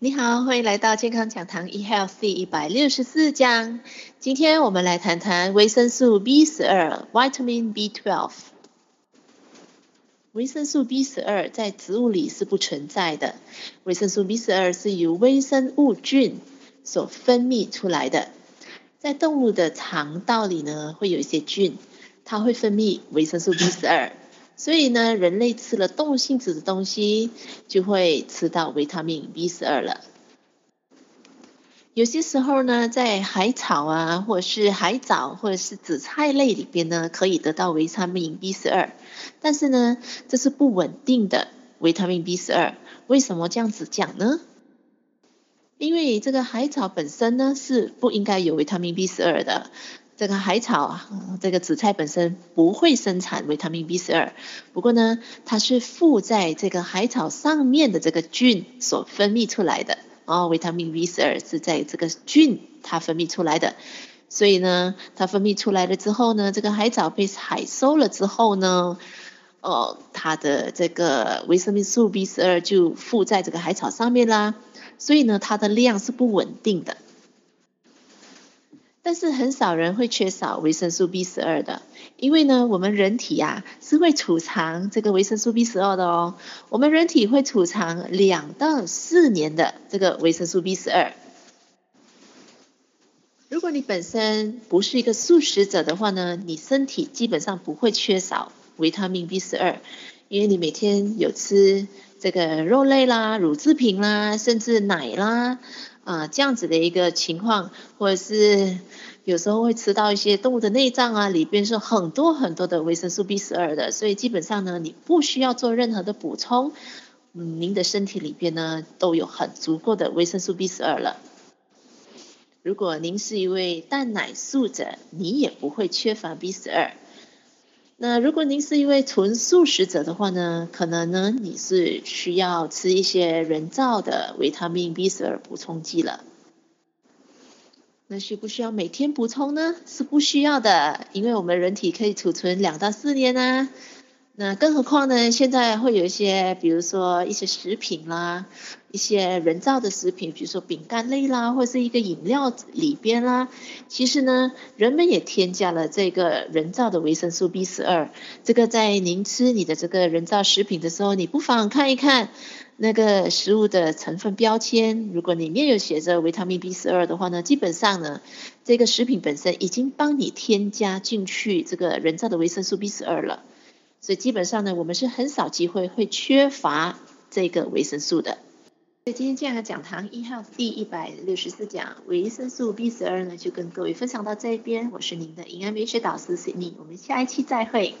你好，欢迎来到健康讲堂 eHealth 一百六十四讲。今天我们来谈谈维生素 B 十二 （Vitamin B12）。维生素 B 十二在植物里是不存在的，维生素 B 十二是由微生物菌所分泌出来的。在动物的肠道里呢，会有一些菌，它会分泌维生素 B 十二。所以呢，人类吃了动物性质的东西，就会吃到维他命 B 十二了。有些时候呢，在海草啊，或者是海藻，或者是紫菜类里边呢，可以得到维他命 B 十二。但是呢，这是不稳定的维他命 B 十二。为什么这样子讲呢？因为这个海草本身呢，是不应该有维他命 B 十二的。这个海草啊，这个紫菜本身不会生产维他命 B 十二，不过呢，它是附在这个海草上面的这个菌所分泌出来的哦。维他命 B 十二是在这个菌它分泌出来的，所以呢，它分泌出来了之后呢，这个海草被采收了之后呢，哦，它的这个维生素 B 十二就附在这个海草上面啦，所以呢，它的量是不稳定的。但是很少人会缺少维生素 B 十二的，因为呢，我们人体呀、啊、是会储藏这个维生素 B 十二的哦。我们人体会储藏两到四年的这个维生素 B 十二。如果你本身不是一个素食者的话呢，你身体基本上不会缺少维他命 B 十二，因为你每天有吃这个肉类啦、乳制品啦，甚至奶啦。啊，这样子的一个情况，或者是有时候会吃到一些动物的内脏啊，里边是很多很多的维生素 B 十二的，所以基本上呢，你不需要做任何的补充，嗯，您的身体里边呢都有很足够的维生素 B 十二了。如果您是一位蛋奶素者，你也不会缺乏 B 十二。那如果您是一位纯素食者的话呢，可能呢你是需要吃一些人造的维他命 B 十二补充剂了。那需不需要每天补充呢？是不需要的，因为我们人体可以储存两到四年啊。那更何况呢？现在会有一些，比如说一些食品啦，一些人造的食品，比如说饼干类啦，或是一个饮料里边啦，其实呢，人们也添加了这个人造的维生素 B 十二。这个在您吃你的这个人造食品的时候，你不妨看一看那个食物的成分标签，如果里面有写着维他命 B 十二的话呢，基本上呢，这个食品本身已经帮你添加进去这个人造的维生素 B 十二了。所以基本上呢，我们是很少机会会缺乏这个维生素的。所以今天健康讲堂一号第一百六十四讲维生素 B 十二呢，就跟各位分享到这边。我是您的营养美学导师 Cindy，我们下一期再会。